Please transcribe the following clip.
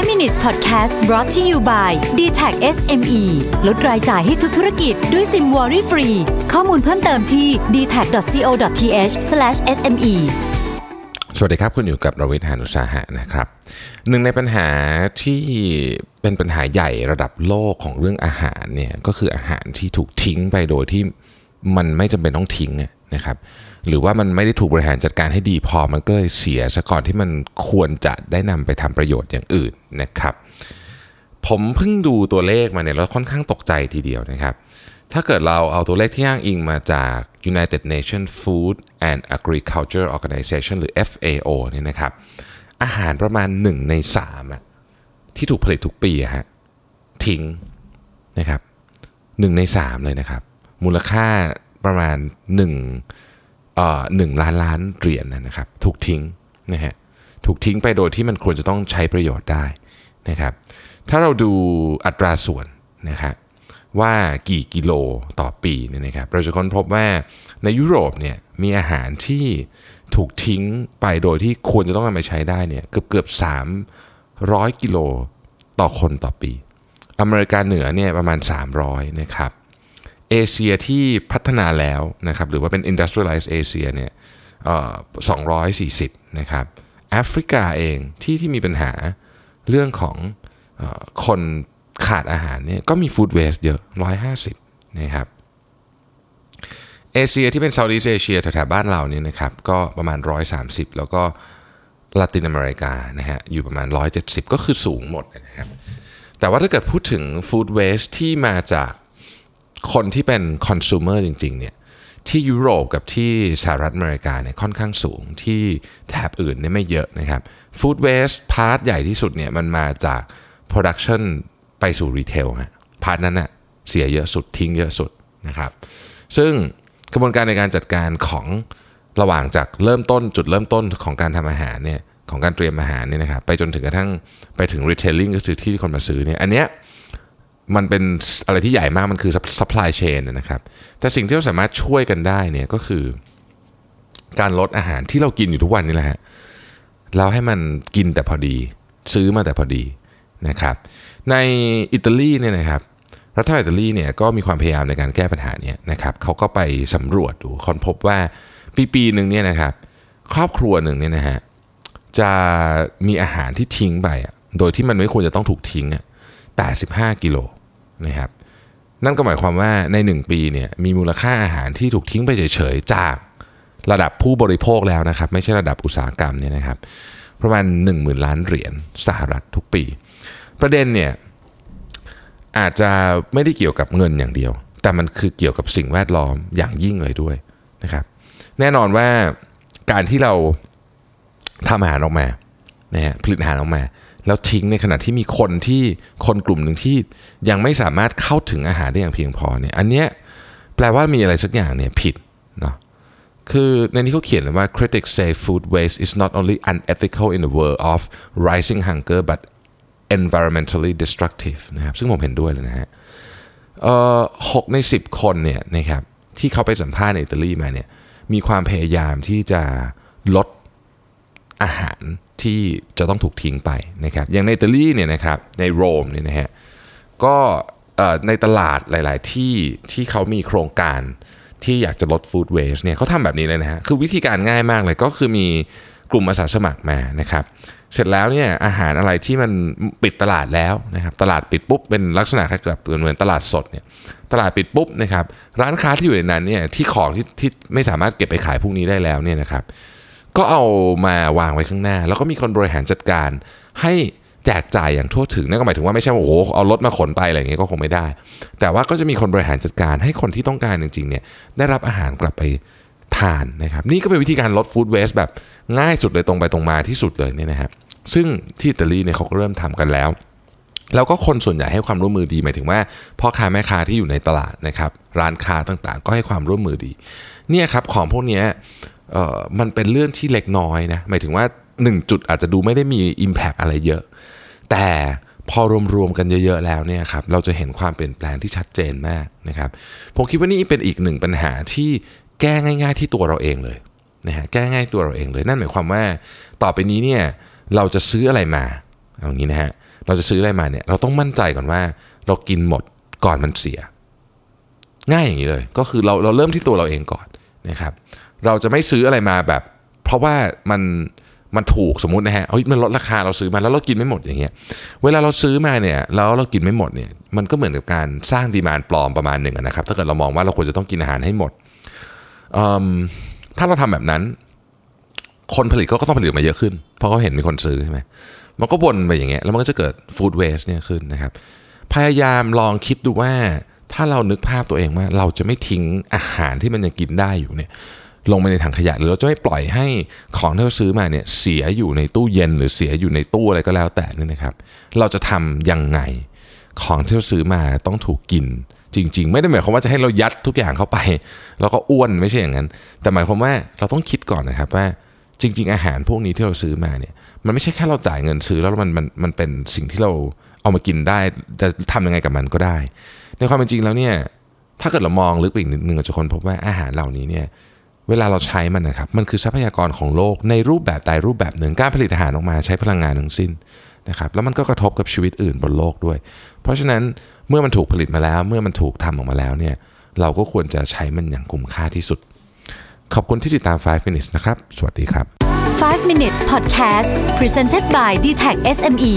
5 minutes podcast brought to you by d t a c SME ลดรายจ่ายให้ทุกธุรกิจด้วยซิมวอรี่ฟรี ข้อมูลเพิ่มเติมที่ d t a c c o t h s m e สวัสดีครับคุณอยู่กับรวิทยานุสาหะนะครับ หนึ่งในปัญหาที่เป็นปัญหาใหญ่ระดับโลกของเรื่องอาหารเนี่ยก็คืออาหารที่ถูกทิ้งไปโดยที่มันไม่จำเป็นต้องทิ้งอะ นะครับหรือว่ามันไม่ได้ถูกบริหารจัดการให้ดีพอมันก็เลยเสียซะก่อนที่มันควรจะได้นำไปทำประโยชน์อย่างอื่นนะครับ ผมเพิ่งดูตัวเลขมาเนี่ยแล้วค่อนข้างตกใจทีเดียวนะครับ ถ้าเกิดเราเอาตัวเลขที่อ้างอิงมาจาก United Nations Food and Agriculture Organization หรือ FAO เนี่ยนะครับ อาหารประมาณ 1 ใน3อะที่ถูกผลิตทุกปีฮะทิ้งนะครับ1ใน 3 เลยนะครับ มูลค่า ประมาณ1เอ่อ1ล้านล้านเหรียญนนะครับ ถูกทิ้งนะฮะถูกทิ้งไปโดยที่มันควรจะต้องใช้ประโยชน์ได้นะครับ ถ้าเราดูอัตราส่วนนะครับว่ากี่กิโลต่อปีเนี่ยนะครับ เราจะค้นพบว่าในยุโรปเนี่ยมีอาหารที่ถูกทิ้งไปโดยที่ควรจะต้องนำไปใช้ได้เนี่ยเกือบเกือบ300 กิโลต่อคนต่อปี อเมริกาเหนือเนี่ยประมาณ 300 นะครับ เอเชียที่พัฒนาแล้วนะครับหรือว่าเป็น industrialized Asia เนี่ยเอ่อ240นะครับแอฟริกาเองที่ที่มีปัญหาเรื่องของอคนขาดอาหารเนี่ยก็มีฟู้ดเวสเยอะ 150นะครับเอเชียที่เป็นเซาท์อีสเอเชียแถวๆบ้านเราเนี่ยนะครับก็ประมาณ 130 แล้วก็ลาตินอเมริกานะฮะอยู่ประมาณ 170 ก็คือสูงหมดนะครับแต่ว่าถ้าเกิดพูดถึง food waste ที่มาจาก คนที่เป็นคอน sumer จริงๆเนี่ยที่ยุโรปกับที่สหรัฐอเมริกาเนี่ยค่อนข้างสูงที่แถบอื่นเนี่ยไม่เยอะนะครับ food waste part ใหญ่ที่สุดเนี่ยมันมาจาก production ไปสู่ retail ฮะ part นั้นน่ะเสียเยอะสุดทิ้งเยอะสุดนะครับซึ่งกระบวนการในการจัดการของระหว่างจากเริ่มต้นจุดเริ่มต้นของการทำอาหารเนี่ยของการเตรียมอาหารเนี่ยนะครับไปจนถึงกระทั่งไปถึงรีเทลลิ่งก็คือที่คนมาซื้อเนี่ยอันเนี้ย มันเป็นอะไรที่ใหญ่มากมันคือ supply chain นะครับ แต่สิ่งที่เราสามารถช่วยกันได้เนี่ยก็คือ การลดอาหารที่เรากินอยู่ทุกวันนี่แหละฮะเราให้มันกินแต่พอดี ซื้อมาแต่พอดีนะครับ ในอิตาลีเนี่ยนะครับรัฐบาลอิตาลีเนี่ยก็มีความพยายามในการแก้ปัญหาเนี่ยนะครับเขาก็ไปสำรวจดูค้นพบว่าปีปีหนึ่งเนี่ยนะครับ ครอบครัวหนึ่งเนี่ยนะฮะจะมีอาหารที่ทิ้งไปโดยที่มันไม่ควรจะต้องถูกทิ้งอะ85 กิโล นะครับนั่นก็หมายความว่าใน 1 ปีเนี่ยมีมูลค่าอาหารที่ถูกทิ้งไปเฉยๆ จากระดับผู้บริโภคแล้วนะครับ ไม่ใช่ระดับอุตสาหกรรมเนี่ยนะครับประมาณ 10,000 ล้านเหรียญสหรัฐทุกปี ประเด็นเนี่ยอาจจะไม่ได้เกี่ยวกับเงินอย่างเดียว แต่มันคือเกี่ยวกับสิ่งแวดล้อมอย่างยิ่งเลยด้วยนะครับ แน่นอนว่าการที่เราทำอาหารออกมานะฮะผลิตอาหารออกมา แล้วทิ้งในขณะที่มีคนที่คนกลุ่มหนึ่งที่ยังไม่สามารถเข้าถึงอาหารได้อย่างเพียงพอเนี่ยอันเนี้ยแปลว่ามีอะไรสักอย่างเนี่ยผิดเนาะคือในนี้เขาเขียนเลยว่า critics say food waste is not only unethical in the world of rising hunger but environmentally destructive นะครับซึ่งผมเห็นด้วยเลยนะฮะหกใน 10 คนเนี่ยนะครับที่เขาไปสัมภาษณ์ในอิตาลีมาเนี่ยมีความพยายามที่จะลดอาหาร ที่จะต้องถูกทิ้งไปนะครับอย่างในอิตาลีเนี่ยนะครับในโรมเนี่ยนะฮะก็ในตลาดหลาย ๆ ที่ที่เขามีโครงการที่อยากจะลดฟู้ดเวสเนี่ยเขาทำแบบนี้เลยนะฮะคือวิธีการง่ายมากเลยก็คือมีกลุ่มอาสาสมัครมานะครับ เสร็จแล้วเนี่ยอาหารอะไรที่มันปิดตลาดแล้วนะครับ ตลาดปิดปุ๊บเป็นลักษณะคล้ายกับเหมือนตลาดสดเนี่ย ตลาดปิดปุ๊บนะครับ ร้านค้าที่อยู่ในนั้นเนี่ยที่ของที่ที่ไม่สามารถเก็บไปขายพวกนี้ได้แล้วเนี่ยนะครับ ก็เอามาวางไว้ข้างหน้า แล้วก็มีคนบริหารจัดการให้แจกจ่ายอย่างทั่วถึงนั่นก็หมายถึงว่าไม่ใช่ว่าโอ้โหเอารถมาขนไปอะไรอย่างเงี้ยก็คงไม่ได้ แต่ว่าก็จะมีคนบริหารจัดการให้คนที่ต้องการจริงๆเนี่ยได้รับอาหารกลับไปทานนะครับนี่ก็เป็นวิธีการลดฟู้ดเวสแบบง่ายสุดเลยตรงไปตรงมาที่สุดเลยเนี่ยนะครับซึ่งที่อิตาลีเนี่ยเขาก็เริ่มทำกันแล้ว แล้วก็คนส่วนใหญ่ให้ความร่วมมือดีหมายถึงว่าพ่อค้าแม่ค้าที่อยู่ในตลาดนะครับร้านค้าต่างๆ ก็ให้ความร่วมมือดีเนี่ยครับของพวกนี้ เอ่อมันเป็นเรื่องที่เล็กน้อยนะหมายถึงว่า 1 จุดอาจจะดูไม่ได้มี Impact อะไรเยอะ แต่พอรวมๆกันเยอะ ๆ แล้วเนี่ยครับเราจะเห็นความเปลี่ยนแปลงที่ชัดเจนมากนะครับผมคิดว่านี่เป็นอีกหนึ่งปัญหาที่แก้ง่าย ๆ ที่ตัวเราเองเลยนะฮะแก้ง่ายตัวเราเองเลยนั่นหมายความว่าต่อไปนี้เนี่ยเราจะซื้ออะไรมาเอางี้นะฮะเราจะซื้ออะไรมาเนี่ยเราต้องมั่นใจก่อนว่าเรากินหมดก่อนมันเสีย ง่ายอย่างนี้เลย ก็คือเราเราเริ่มที่ตัวเราเองก่อนนะครับ เราจะไม่ซื้ออะไรมาแบบ เพราะว่ามันมันถูกสมมตินะฮะเฮ้ยมันลดราคาเราซื้อมาแล้วเรากินไม่หมดอย่างเงี้ย เวลาเราซื้อมาเนี่ยแล้วเรากินไม่หมดเนี่ย มันก็เหมือนกับการสร้างดีมานปลอมประมาณหนึ่งนะครับ ถ้าเกิดเรามองว่าเราควรจะต้องกินอาหารให้หมดมถ้าเราทำแบบนั้น คนผลิตเขาก็ต้องผลิตมาเยอะขึ้น เพราะเขาเห็นมีคนซื้อใช่ไหมมันก็วนไปอย่างเงี้ยแล้วมันก็จะเกิดฟู้ดเวสเนี่ยขึ้นนะครับ พยายามลองคิดดูว่าถ้าเรานึกภาพตัวเองว่าเราจะไม่ทิ้งอาหารที่มันยังกินได้อยู่เนี่ย ลงไปในถังขยะ หรือเราจะไม่ปล่อยให้ของที่เราซื้อมาเนี่ยเสียอยู่ในตู้เย็น หรือเสียอยู่ในตู้อะไรก็แล้วแต่นี่นะครับ เราจะทำยังไงของที่เราซื้อมาต้องถูกกินจริง ๆ ไม่ได้หมายความว่าจะให้เรายัดทุกอย่างเข้าไป แล้วก็อ้วนไม่ใช่อย่างนั้น แต่หมายความว่าเราต้องคิดก่อนนะครับว่าจริง ๆ อาหารพวกนี้ที่เราซื้อมาเนี่ยมันไม่ใช่แค่เราจ่ายเงินซื้อแล้วมันมันมันเป็นสิ่งที่เราเอามากินได้จะทำยังไงกับมันก็ได้ ในความเป็นจริงแล้วเนี่ยถ้าเกิดเรามองลึกไปอีกนิดนึงเราจะค้นพบว่าอาหารเหล่านี้เนี่ย เวลาเราใช้มันนะครับ มันคือทรัพยากรของโลกในรูปแบบใดรูปแบบหนึ่ง การผลิตอาหารออกมาใช้พลังงานทั้งสิ้นนะครับ แล้วมันก็กระทบกับชีวิตอื่นบนโลกด้วย เพราะฉะนั้นเมื่อมันถูกผลิตมาแล้ว เมื่อมันถูกทำออกมาแล้วเนี่ย เราก็ควรจะใช้มันอย่างคุ้มค่าที่สุด ขอบคุณที่ติดตาม 5 minutes นะครับ สวัสดีครับ 5 minutes podcast presented by d t e c h SME